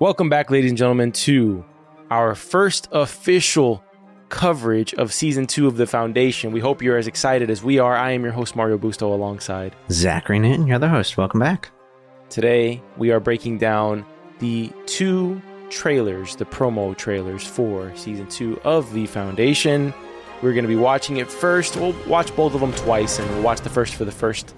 Welcome back, ladies and gentlemen, to our first official coverage of season two of The Foundation. We hope you're as excited as we are. I am your host, Mario Busto, alongside. Zachary Newton, you're the host. Welcome back. Today, we are breaking down the two trailers, the promo trailers for season two of The Foundation. We're going to be watching it first. We'll watch both of them twice, and we'll watch the first for the first.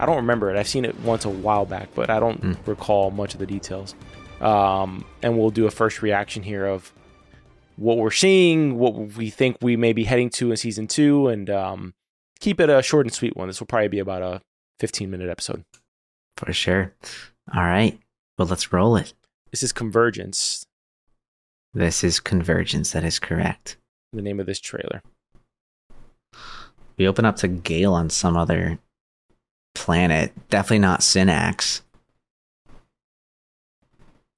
I don't remember it. I've seen it once a while back, but I don't Mm. recall much of the details. Um, and we'll do a first reaction here of what we're seeing, what we think we may be heading to in season two, and um, keep it a short and sweet one. This will probably be about a 15 minute episode. For sure. All right. Well, let's roll it. This is Convergence, This is Convergence. That is correct. the name of this trailer. We open up to Gaal on some other planet. Definitely not Synnax.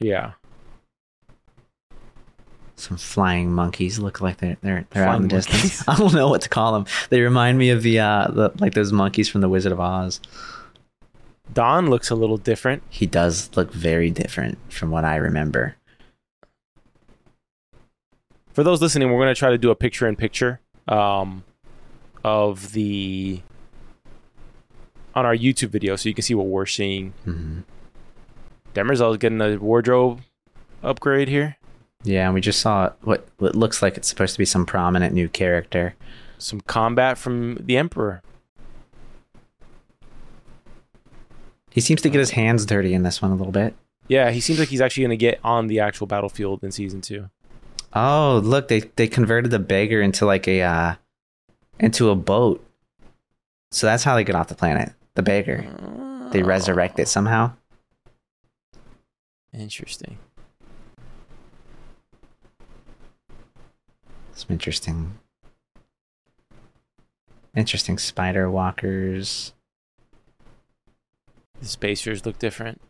Yeah. Some flying monkeys look like they're they're, they're out in the distance. I don't know what to call them. They remind me of the uh the, like those monkeys from the Wizard of Oz. Dawn looks a little different. He does look very different from what I remember. For those listening, we're going to try to do a picture in picture um, of the on our YouTube video so you can see what we're seeing. hmm Demerzel is getting a wardrobe upgrade here. Yeah, and we just saw what what looks like it's supposed to be some prominent new character. Some combat from the Emperor. He seems to get his hands dirty in this one a little bit. Yeah, he seems like he's actually going to get on the actual battlefield in season two. Oh, look, they they converted the beggar into like a uh into a boat. So that's how they get off the planet. The beggar. They resurrect it somehow. Interesting. Some interesting interesting spider walkers. The spacers look different.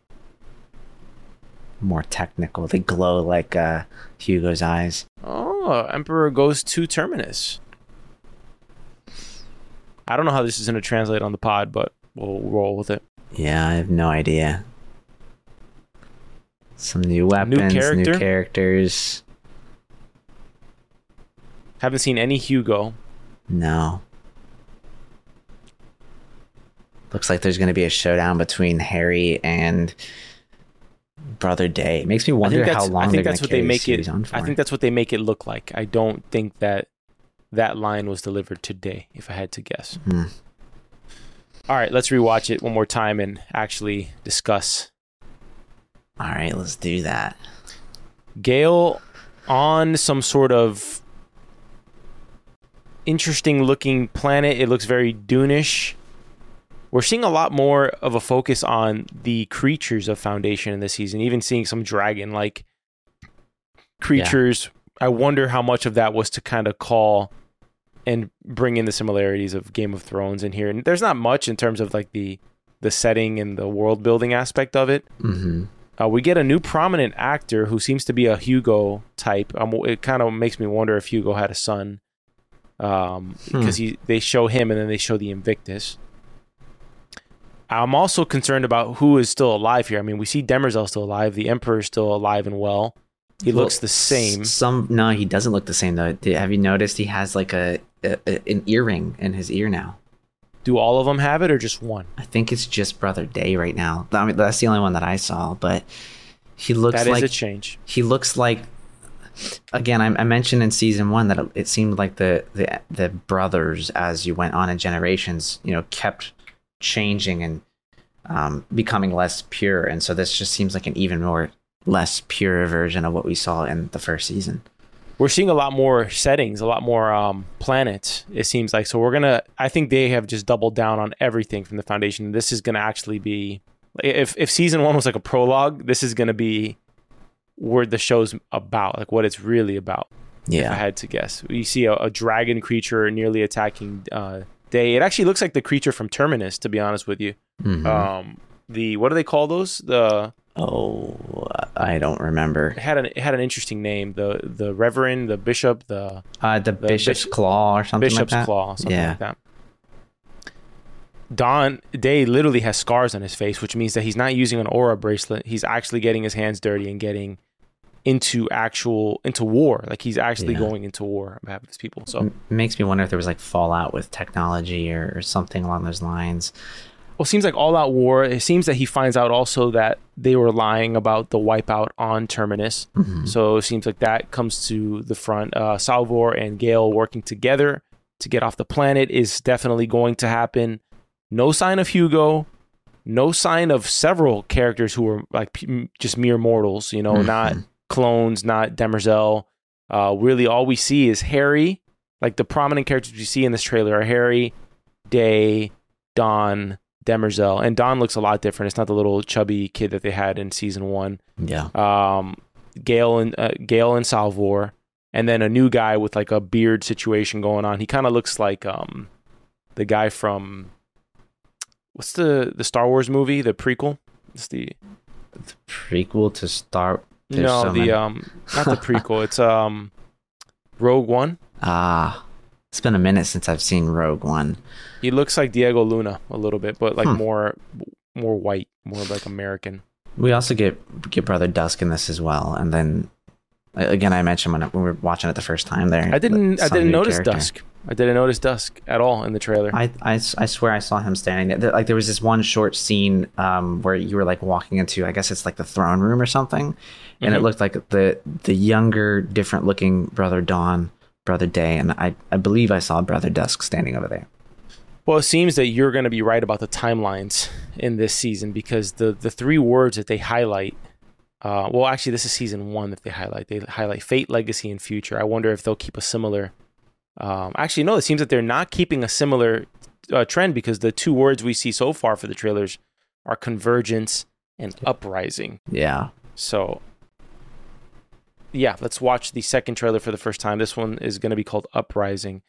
More technical. They glow like uh Hugo's eyes. Oh, Emperor goes to Terminus. I don't know how this is going to translate on the pod, but we'll roll with it. Yeah, I have no idea. Some new weapons, new, character? characters. Haven't seen any Hugo. No. Looks like there's going to be a showdown between Hari and Brother Day. It makes me wonder how long I think that's what they make it. I think that's what they make it look like. I don't think that that line was delivered today. If I had to guess. Hmm. All right, let's rewatch it one more time and actually discuss. All right, let's do that. Gaal on some sort of interesting looking planet. It looks very Dunish. We're seeing a lot more of a focus on the creatures of Foundation in this season, even seeing some dragon like creatures. I wonder how much of that was to kind of call and bring in the similarities of Game of Thrones in here. And there's not much in terms of like the the setting and the world building aspect of it. hmm Uh, we get a new prominent actor who seems to be a Hugo type. Um, it kind of makes me wonder if Hugo had a son, um, Hmm. because he they show him and then they show the Invictus. I'm also concerned about who is still alive here. I mean, we see Demerzel still alive. The Emperor is still alive and well. He looks the same. Some no, he doesn't look the same though. Have you noticed he has like a, a- an earring in his ear now? Do all of them have it or just one? I think it's just Brother Day right now. I mean, that's the only one that I saw, but he looks That is like a change. he looks like again I, I mentioned in season one that it, it seemed like the, the the brothers as you went on in generations you know kept changing and um, becoming less pure and so this just seems like an even more less pure version of what we saw in the first season we're seeing a lot more settings, a lot more um, planets. It seems like so. We're gonna. I think they have just doubled down on everything from the foundation. This is gonna actually be, if if season one was like a prologue, this is gonna be where the show's about, like what it's really about. Yeah. If I had to guess, you see a, a dragon creature nearly attacking uh, Day. It actually looks like the creature from Terminus. To be honest with you, Mhm. um, the what do they call those? The oh i don't remember it had an it had an interesting name. The the Reverend, the Bishop, the uh, the, bishop's bish- claw or something Bishop's like that Claw, something Yeah. like that. Dawn Day literally has scars on his face, which means that he's not using an aura bracelet. He's actually getting his hands dirty and getting into actual into war. Like he's actually Yeah. going into war on behalf of his people. So it makes me wonder if there was like fallout with technology or, or something along those lines. Well, it seems like all out war. It seems that he finds out also that they were lying about the wipeout on Terminus. Mhm. So it seems like that comes to the front. Uh, Salvor and Gaal working together to get off the planet is definitely going to happen. No sign of Hugo. No sign of several characters who are like p- just mere mortals. You know, not Mhm. clones, not Demerzel. Uh, really, all we see is Hari. Like the prominent characters we see in this trailer are Hari, Day, Dawn, Demerzel, and Dawn looks a lot different. It's not the little chubby kid that they had in season one Yeah. um, Gaal and uh, Gaal and Salvor, and then a new guy with like a beard situation going on. He kind of looks like um, the guy from what's the the Star Wars movie, the prequel. It's the Prequel to Star. There's no, so the many. um, not the prequel. it's um, Rogue One. Ah, it's been a minute since I've seen Rogue One. He looks like Diego Luna a little bit, but like Hmm. more more white, more like American. We also get get Brother Dusk in this as well, and then again, I mentioned when, when we were watching it the first time. There, I didn't I didn't notice character. Dusk. I didn't notice Dusk at all in the trailer. I, I, I swear I saw him standing there. Like there was this one short scene um, where you were like walking into, I guess it's like the throne room or something, and it Mhm. looked like the the younger, different looking brother Dawn, brother Day, and I I believe I saw brother Dusk standing over there. Well, it seems that you're going to be right about the timelines in this season because the the three words that they highlight. Uh, well, actually, this is season one that they highlight. They highlight fate, legacy, and future. I wonder if they'll keep a similar. Um, actually, no. It seems that they're not keeping a similar uh, trend because the two words we see so far for the trailers are convergence and uprising. Yeah, So, yeah, let's watch the second trailer for the first time. This one is going to be called Uprising.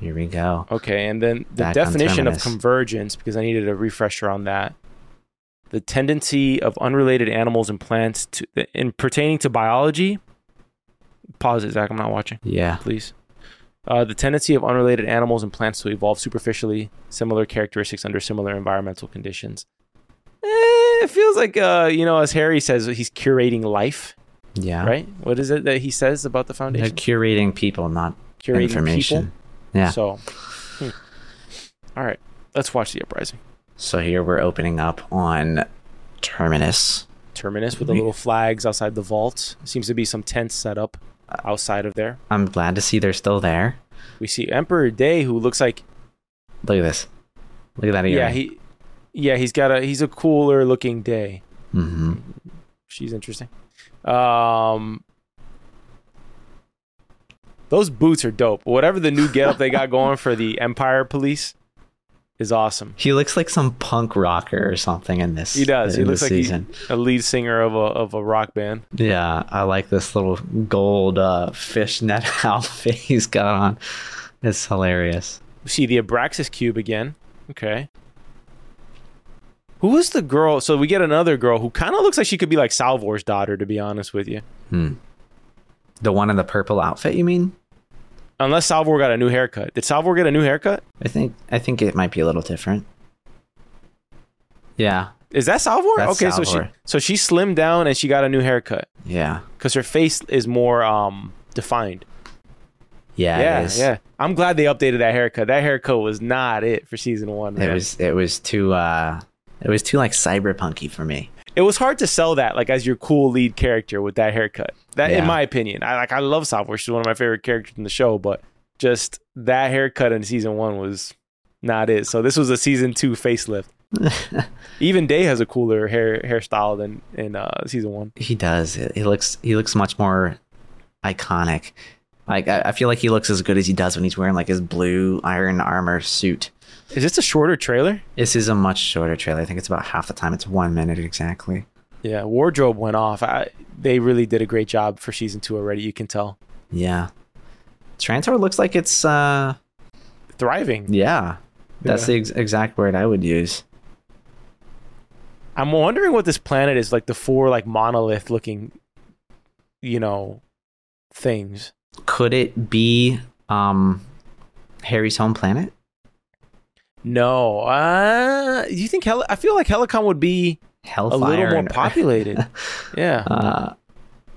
here we go. Okay, and then the Back definition of convergence, because I needed a refresher on that. The tendency of unrelated animals and plants to, in pertaining to biology. Pause it, Zach. I'm not watching, Yeah, please. Uh, the tendency of unrelated animals and plants to evolve superficially, similar characteristics under similar environmental conditions. Eh, it feels like, uh, you know, as Hari says, he's curating life, yeah. right? What is it that he says about the They're foundation? curating people, not Curating information. people. Yeah. So, hmm. all right, let's watch the uprising. So here we're opening up on Terminus. Terminus with the little flags outside the vault. Seems to be some tents set up outside of there. I'm glad to see they're still there. We see Emperor Day, who looks like Look at this. Look at that earring. yeah he yeah he's got a he's a cooler looking Day. Mm-hmm. She's interesting. Um, those boots are dope. Whatever the new getup they got going for the Empire Police is awesome. He looks like some punk rocker or something in this. He does. He looks like season. A lead singer of a of a rock band. Yeah, I like this little gold uh, fishnet outfit he's got on. It's hilarious. We see the Abraxas cube again. Okay. Who is the girl? So we get another girl who kind of looks like she could be like Salvor's daughter, to be honest with you. Hmm. The one in the purple outfit, you mean? Unless Salvor got a new haircut. Did Salvor get a new haircut? I think I think it might be a little different. Yeah, Is that Salvor? That's okay, so she so she slimmed down and she got a new haircut yeah, because her face is more um defined. yeah. yeah, it is. yeah. I'm glad they updated that haircut. That haircut was not it for season one. It was it was too uh it was too like cyberpunky for me. it was hard to sell that like as your cool lead character with that haircut. That Yeah. in my opinion. I like I love Salvor. She's one of my favorite characters in the show, but just that haircut in season one was not it. So this was a season two facelift. Even Day has a cooler hair hairstyle than in uh, season one. he does. He looks he looks much more iconic. Like I, I feel like he looks as good as he does when he's wearing like his blue iron armor suit. Is this a shorter trailer? This is a much shorter trailer. I think it's about half the time. It's one minute exactly. Yeah, wardrobe went off. I, they really did a great job for season two already. You can tell Yeah. Trantor looks like it's uh thriving. yeah. That's Yeah. the ex- exact word I would use. I'm wondering what this planet is like. The four like monolith looking, you know, things. Could it be um Hari's home planet? No, uh, do you think Hel- I feel like Helicon would be Hellfire a little more populated. yeah, Uh,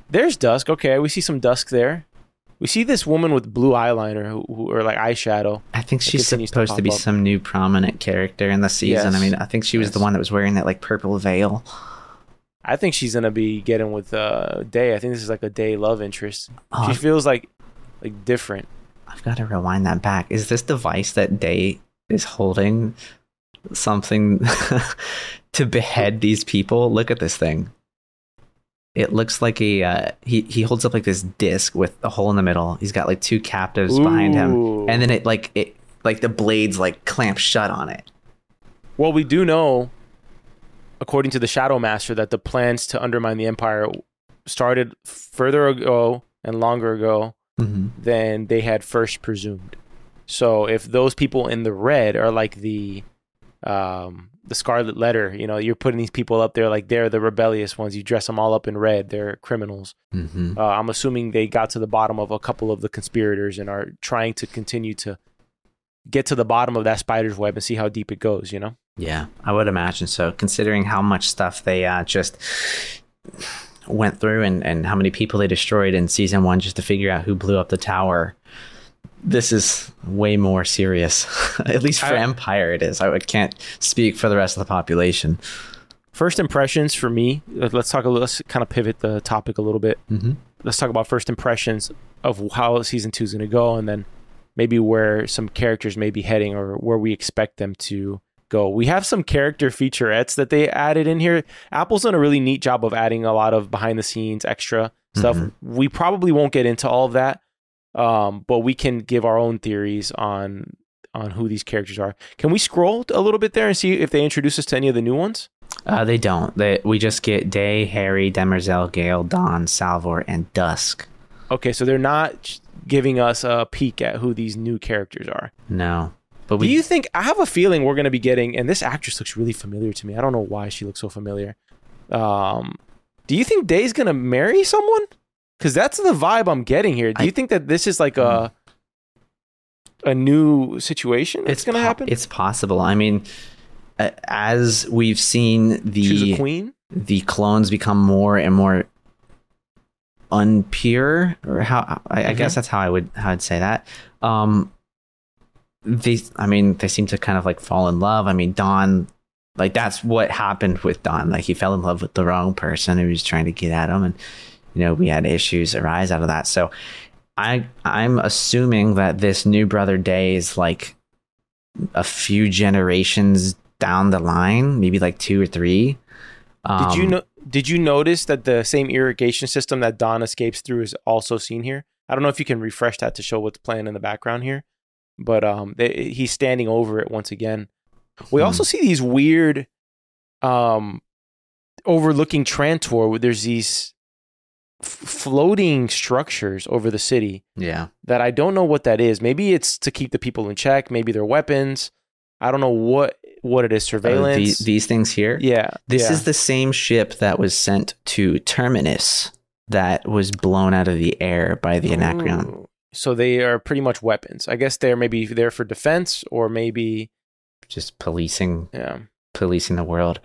There's Dusk. Okay, we see some Dusk there. We see this woman with blue eyeliner who, who or like eyeshadow. I think she's continues to supposed to, be up. some new prominent character in the season. I mean, I think she was the one that was wearing that like purple veil. I think she's gonna be getting with uh, Day. I think this is like a Day love interest. Oh, she feels like like different. I've got to rewind that back. Is this device that Day is holding something to behead these people? Look at this thing. It looks like a uh, he he holds up like this disc with a hole in the middle. He's got like two captives behind him, and then it like it like the blades like clamp shut on it. Well, we do know, according to the Shadow Master, that the plans to undermine the Empire started further ago and longer ago Mm-hmm. than they had first presumed. So if those people in the red are like the um the scarlet letter, you know, you're putting these people up there like they're the rebellious ones. You dress them all up in red. They're criminals. Mm-hmm. Uh, I'm assuming they got to the bottom of a couple of the conspirators and are trying to continue to get to the bottom of that spider's web and see how deep it goes. You know. Yeah, I would imagine so. Considering how much stuff they uh, just went through and, and how many people they destroyed in season one just to figure out who blew up the tower, this is way more serious. At least for I- Empire, it is. I can't speak for the rest of the population. First impressions for me. let- Let's talk a little. Let's kind of pivot the topic a little bit. Mm-hmm. let's talk about first impressions of how season two is going to go, and then maybe where some characters may be heading or where we expect them to go. We have some character featurettes that they added in here. Apple's done a really neat job of adding a lot of behind the scenes extra stuff. Mhm. We probably won't get into all of that, um, but we can give our own theories on on who these characters are. Can we scroll a little bit there and see if they introduce us to any of the new ones? Uh, they don't. They, we just get Day, Hari, Demerzel, Gaal, Dawn, Salvor, and Dusk. Okay, so they're not giving us a peek at who these new characters are. No. But Do you think I have a feeling we're going to be getting and this actress looks really familiar to me. I don't know why she looks so familiar. Um do you think Day's going to marry someone? Cuz that's the vibe I'm getting here. Do I- you think that this is like a a new situation that's going to po- happen? It's possible. I mean, uh, as we've seen the queen? the clones become more and more unpure or how I, I guess that's how I would how I'd say that. Um they I mean they seem to kind of like fall in love. I mean Dawn like that's what happened with Dawn. Like he fell in love with the wrong person who was trying to get at him and you know we had issues arise out of that. So I I'm assuming that this new brother day is like a few generations down the line, maybe like two or three. Did you Um, know did you notice that the same irrigation system that Dawn escapes through is also seen here? I don't know if you can refresh that to show what's playing in the background here, but um they, he's standing over it once again. We Hmm. also see these weird um overlooking Trantor where there's these floating structures over the city Yeah. that I don't know what that is. Maybe it's to keep the people in check, maybe they're weapons. I don't know what what it is surveillance. the- these things here. yeah. This yeah. is the same ship that was sent to Terminus that was blown out of the air by the Anacreon. Ooh. So they are pretty much weapons. I guess they're maybe there for defense or maybe Just policing yeah. Policing the world.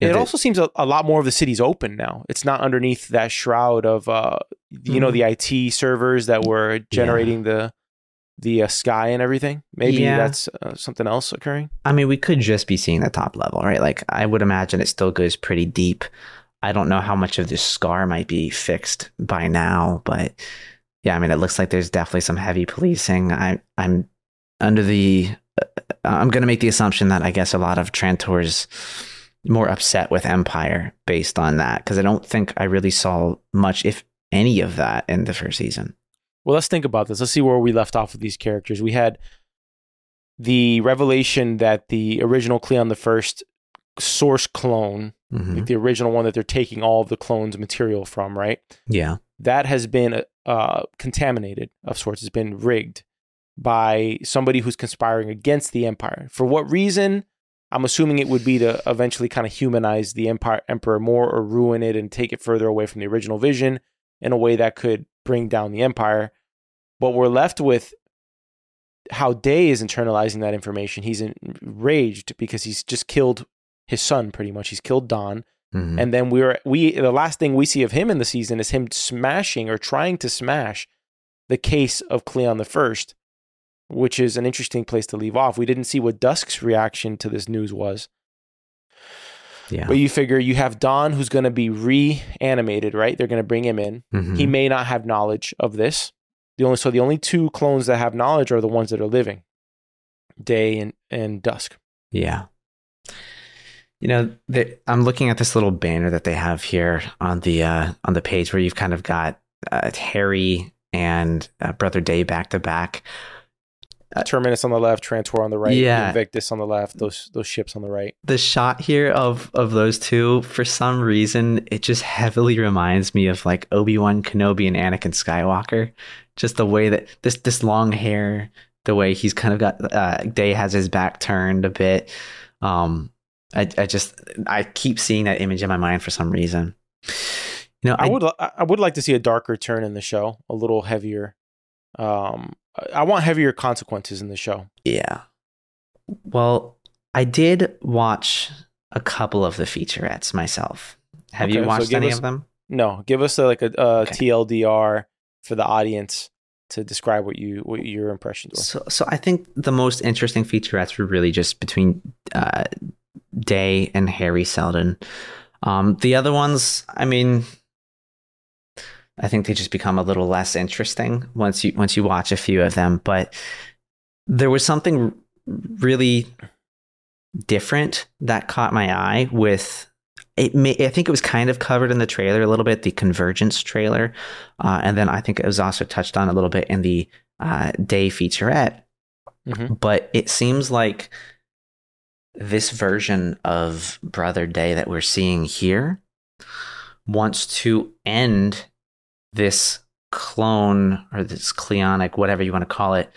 It The- also seems a, a lot more of the city's open now. It's not underneath that shroud of uh you know Mhm. the IT servers that were generating the the uh, sky and everything. Maybe Yeah. that's uh, something else occurring. I mean, we could just be seeing the top level, right? Like I would imagine it still goes pretty deep. I don't know how much of this scar might be fixed by now, but yeah, I mean, it looks like there's definitely some heavy policing. I, I'm under the. I'm going to make the assumption that I guess a lot of Trantor's more upset with Empire based on that because I don't think I really saw much, if any, of that in the first season. Well, let's think about this. Let's see where we left off with these characters. We had the revelation that the original Cleon the First source clone, Mhm. like the original one that they're taking all of the clones material from, right? Yeah. that has been uh, contaminated of sorts. It's been rigged by somebody who's conspiring against the empire. For what reason? I'm assuming it would be to eventually kind of humanize the empire emperor more or ruin it and take it further away from the original vision in a way that could bring down the empire. But we're left with how Day is internalizing that information. He's enraged because he's just killed his son pretty much. He's killed Dawn. Mhm. and then we were we the last thing we see of him in the season is him smashing or trying to smash the case of Cleon the First, which is an interesting place to leave off. We didn't see what Dusk's reaction to this news was, yeah. but you figure you have Dawn who's going to be reanimated, right? They're going to bring him in. Mhm. He may not have knowledge of this. The only so the only two clones that have knowledge are the ones that are living, Day and and Dusk. Yeah. You know, the, I'm looking at this little banner that they have here on the uh, on the page where you've kind of got uh, Hari and uh, Brother Day back to back. Uh, Terminus on the left, Trantor on the right, Yeah. Invictus on the left. Those those ships on the right. The shot here of of those two, for some reason, it just heavily reminds me of like Obi Wan Kenobi and Anakin Skywalker. Just the way that this this long hair, the way he's kind of got uh, Day has his back turned a bit. Um, I I just I keep seeing that image in my mind for some reason. You know, I would I I would like to see a darker turn in the show, a little heavier. Um, I- want heavier consequences in the show. Yeah. Well, I did watch a couple of the featurettes myself. Have Okay, you watched give any us- of them? No, give us a, like a, a Okay. TLDR for the audience to describe what you what your impressions were. So, so I think the most interesting featurettes were really just between uh, Day and Hari Seldon. Um, the other ones, I mean, I think they just become a little less interesting once you once you watch a few of them. But there was something really different that caught my eye with it may, I think it was kind of covered in the trailer a little bit, the Convergence trailer, uh, and then I think it was also touched on a little bit in the uh, Day featurette. Mhm. But it seems like this version of Brother Day that we're seeing here wants to end this clone or this cleonic, whatever you want to call it,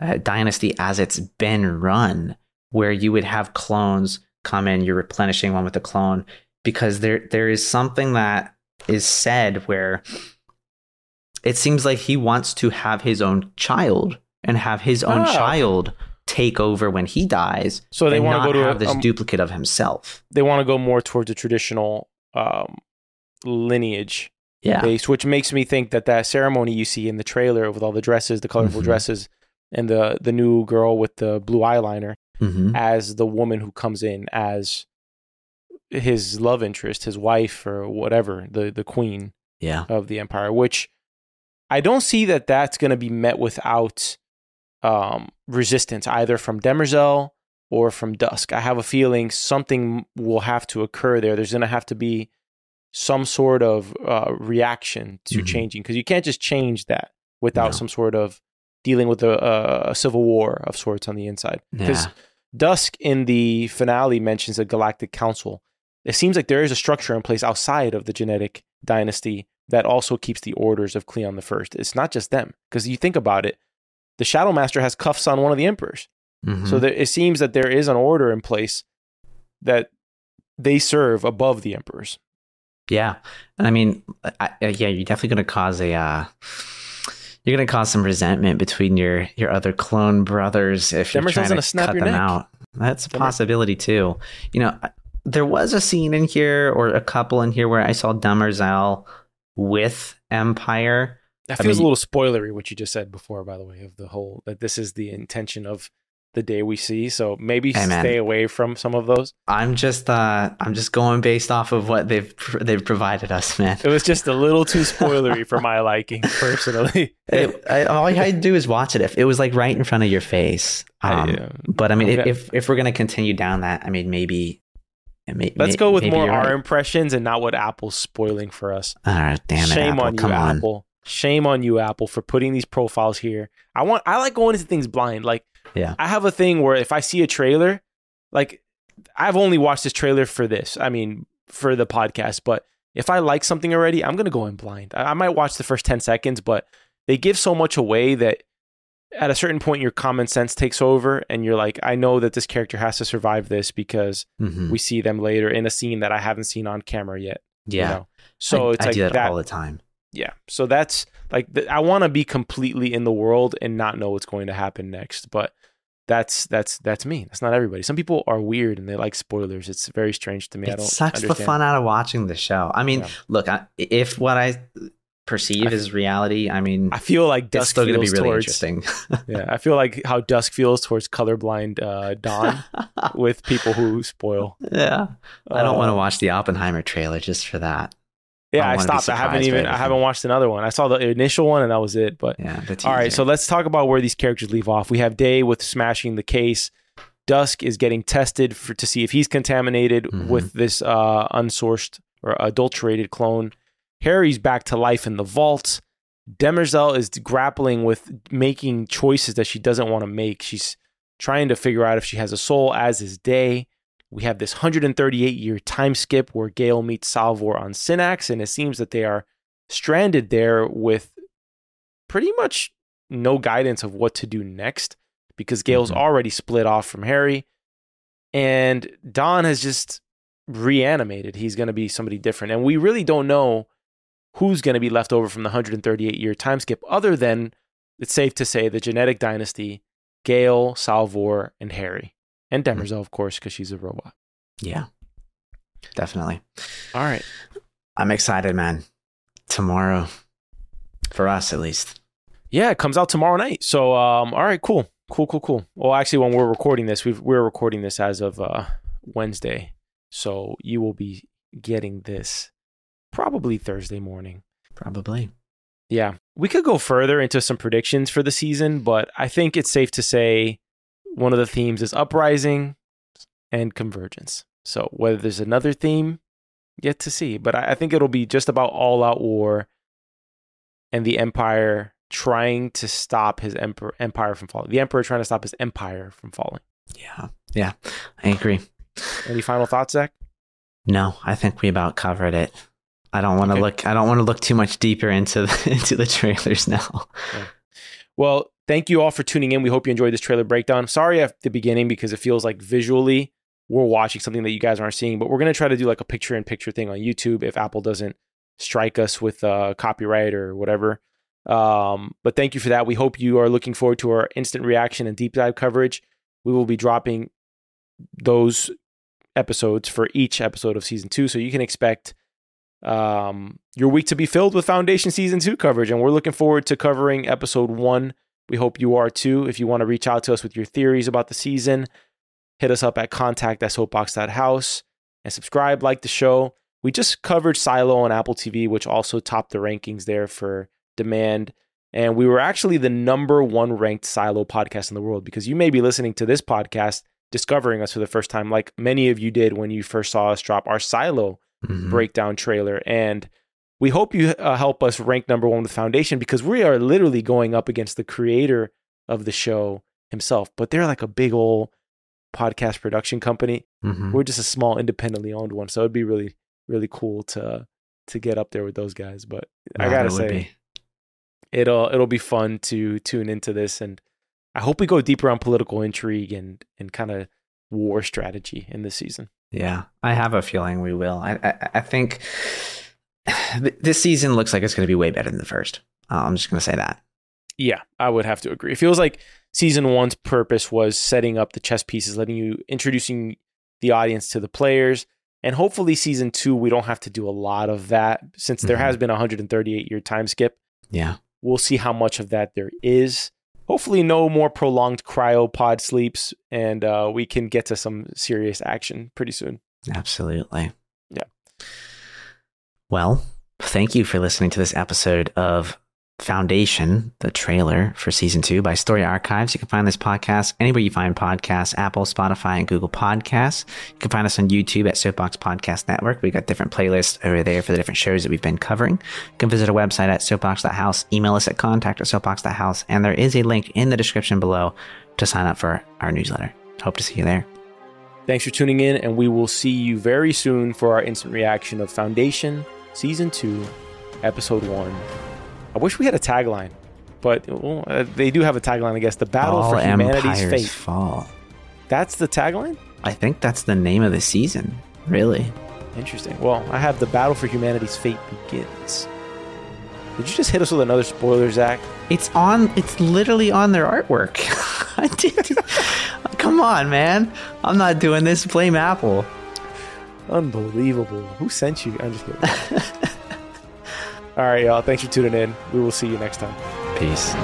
uh, dynasty as it's been run, where you would have clones come in, you're replenishing one with a clone, because there there is something that is said where it seems like he wants to have his own child and have his own Oh. child take over when he dies. So they want to go to have a, this um, duplicate of himself. they want to go more towards a traditional um, lineage Yeah. base, which makes me think that that ceremony you see in the trailer with all the dresses, the colorful Mhm. dresses, and the the new girl with the blue eyeliner hmm as the woman who comes in as his love interest, his wife or whatever, the the queen Yeah. of the empire. Which I don't see that that's going to be met without um, resistance either from Demerzel or from Dusk. I have a feeling something will have to occur there. There's going to have to be some sort of uh, reaction to Mhm. changing because you can't just change that without No. some sort of dealing with a, a, a civil war of sorts on the inside. Because Yeah. Dusk in the finale mentions a galactic council. It seems like there is a structure in place outside of the genetic dynasty that also keeps the orders of Cleon the First. It's not just them, because you think about it, the Shadow Master has cuffs on one of the emperors. Mhm. So there, it seems that there is an order in place that they serve above the emperors. Yeah, and I mean, I, I- yeah, you're definitely going to cause a. Uh, you're going to cause some resentment between your your other clone brothers if you're trying to snap cut them neck. out. That's a Demer- possibility too. You know, there was a scene in here or a couple in here where I saw Demerzel with Empire. That I feels mean- a little spoilery what you just said before, by the way, of the whole that this is the intention of the day we see. So maybe Hey, stay away from some of those. I'm just uh I'm just going based off of what they've pr- they've provided us, man. It was just a little too spoilery for my liking, personally. It, I, all you had to do is watch it. If it was like right in front of your face. Um, I, uh, But I mean, Okay. if if we're gonna continue down that, I mean, maybe. may- Let's may- go with more our right. impressions and not what Apple's spoiling for us. All right, damn it, Shame Apple, on you, come on. Apple. Shame on you, Apple, for putting these profiles here. I want I like going into things blind. Like Yeah. I have a thing where if I see a trailer, like I've only watched this trailer for this. I mean, for the podcast, but if I like something already, I'm gonna go in blind. I, I might watch the first 10 seconds, but they give so much away that at a certain point your common sense takes over and you're like, I know that this character has to survive this because Mhm. we see them later in a scene that I haven't seen on camera yet. you Yeah. know? So I, it's I like do that, that. all the time. Yeah. So that's like I want to be completely in the world and not know what's going to happen next. But that's that's that's me. That's not everybody. Some people are weird and they like spoilers. It's very strange to me. I It sucks the fun out of watching the show. I mean, Yeah. look, I, if what I perceive I- is reality, I mean, I feel like it's Dusk still going to be feels really towards, interesting. Yeah, I feel like how Dusk feels towards colorblind uh, Dawn with people who spoil. yeah, I don't want to Uh, watch the Oppenheimer trailer just for that. Yeah, I I stopped. I haven't even. I haven't watched another one. I saw the initial one and that was it. But Yeah, all right, so let's talk about where these characters leave off. We have Day with smashing the case. Dusk is getting tested for to see if he's contaminated Mhm. with this uh, unsourced or adulterated clone. Hari's back to life in the vault. Demerzel is grappling with making choices that she doesn't want to make. She's trying to figure out if she has a soul, as is Day. We have this 138 year time skip where Gaal meets Salvor on Synnax, and it seems that they are stranded there with pretty much no guidance of what to do next because Gaal's Mhm. already split off from Hari. And Dawn has just reanimated. He's going to be somebody different. And we really don't know who's going to be left over from the 138 year time skip, other than it's safe to say the genetic dynasty, Gaal, Salvor, and Hari. And Hmm. Demerzel, of course, because she's a robot. yeah, definitely. All right. I'm excited, man. Tomorrow, for us at least. Yeah, it comes out tomorrow night. So, um, all right, cool, cool, cool, cool. Well, actually, when we're recording this, we've, we're recording this as of uh, Wednesday, so you will be getting this probably Thursday morning. Probably. Yeah, we could go further into some predictions for the season, but I think it's safe to say one of the themes is uprising and convergence. So, whether there's another theme, yet to see. But I, I think it'll be just about all out war and the Empire trying to stop his emperor, empire from falling. The Emperor trying to stop his empire from falling. Yeah, yeah, I agree. Any final thoughts, Zach? No, I think we about covered it. I don't want to Okay. look. I don't want to look too much deeper into the, into the trailers now. Well, thank you all for tuning in. We hope you enjoyed this trailer breakdown. Sorry at the beginning because it feels like visually we're watching something that you guys aren't seeing, but we're going to try to do like a picture in picture thing on YouTube if Apple doesn't strike us with uh, copyright or whatever. Um, but thank you for that. We hope you are looking forward to our instant reaction and deep dive coverage. We will be dropping those episodes for each episode of season two. So you can expect um, your week to be filled with Foundation season two coverage. And we're looking forward to covering episode one. We hope you are too. If you want to reach out to us with your theories about the season, hit us up at contact at soapbox.house and subscribe, like the show. We just covered Silo on Apple TV, which also topped the rankings there for demand. And we were actually the number one ranked Silo podcast in the world because you may be listening to this podcast, discovering us for the first time, like many of you did when you first saw us drop our Silo Mhm. breakdown trailer. And we hope you uh, help us rank number one with Foundation because we are literally going up against the creator of the show himself. But they're like a big old podcast production company. Mhm. We're just a small independently owned one. So it'd be really, really cool to to get up there with those guys. But I gotta say, it'll it'll be fun to tune into this and I hope we go deeper on political intrigue and and kind of war strategy in this season. Yeah, I have a feeling we will. I I, I think this season looks like it's going to be way better than the first. Uh, I'm just going to say that. Yeah, I would have to agree. It feels like season one's purpose was setting up the chess pieces, letting you introducing the audience to the players. And hopefully season two, we don't have to do a lot of that since there Mhm. has been a 138 year time skip. Yeah, We'll see how much of that there is. Hopefully, no more prolonged cryopod sleeps, and uh, we can get to some serious action pretty soon. absolutely. Yeah. Well, thank you for listening to this episode of Foundation, the trailer for season two by Story Archives. You can find this podcast anywhere you find podcasts Apple, Spotify, and Google Podcasts. You can find us on YouTube at Soapbox Podcast Network. We've got different playlists over there for the different shows that we've been covering. You can visit our website at soapbox.house, email us at contact at soapbox.house, and there is a link in the description below to sign up for our newsletter. Hope to see you there. Thanks for tuning in, and we will see you very soon for our instant reaction of Foundation Season 2, Episode 1. I wish we had a tagline, but well, uh, they do have a tagline, I guess. The Battle All for Humanity's Fate. fall. That's the tagline? I think that's the name of the season. Really? Interesting. Well, I have The Battle for Humanity's Fate begins. Did you just hit us with another spoiler, Zach? It's on. It's literally on their artwork. I did. Come on, man. I'm not doing this. Blame Apple. Unbelievable. Who sent you? I'm just kidding. All right, y'all. Thanks for tuning in. We will see you next time. Peace.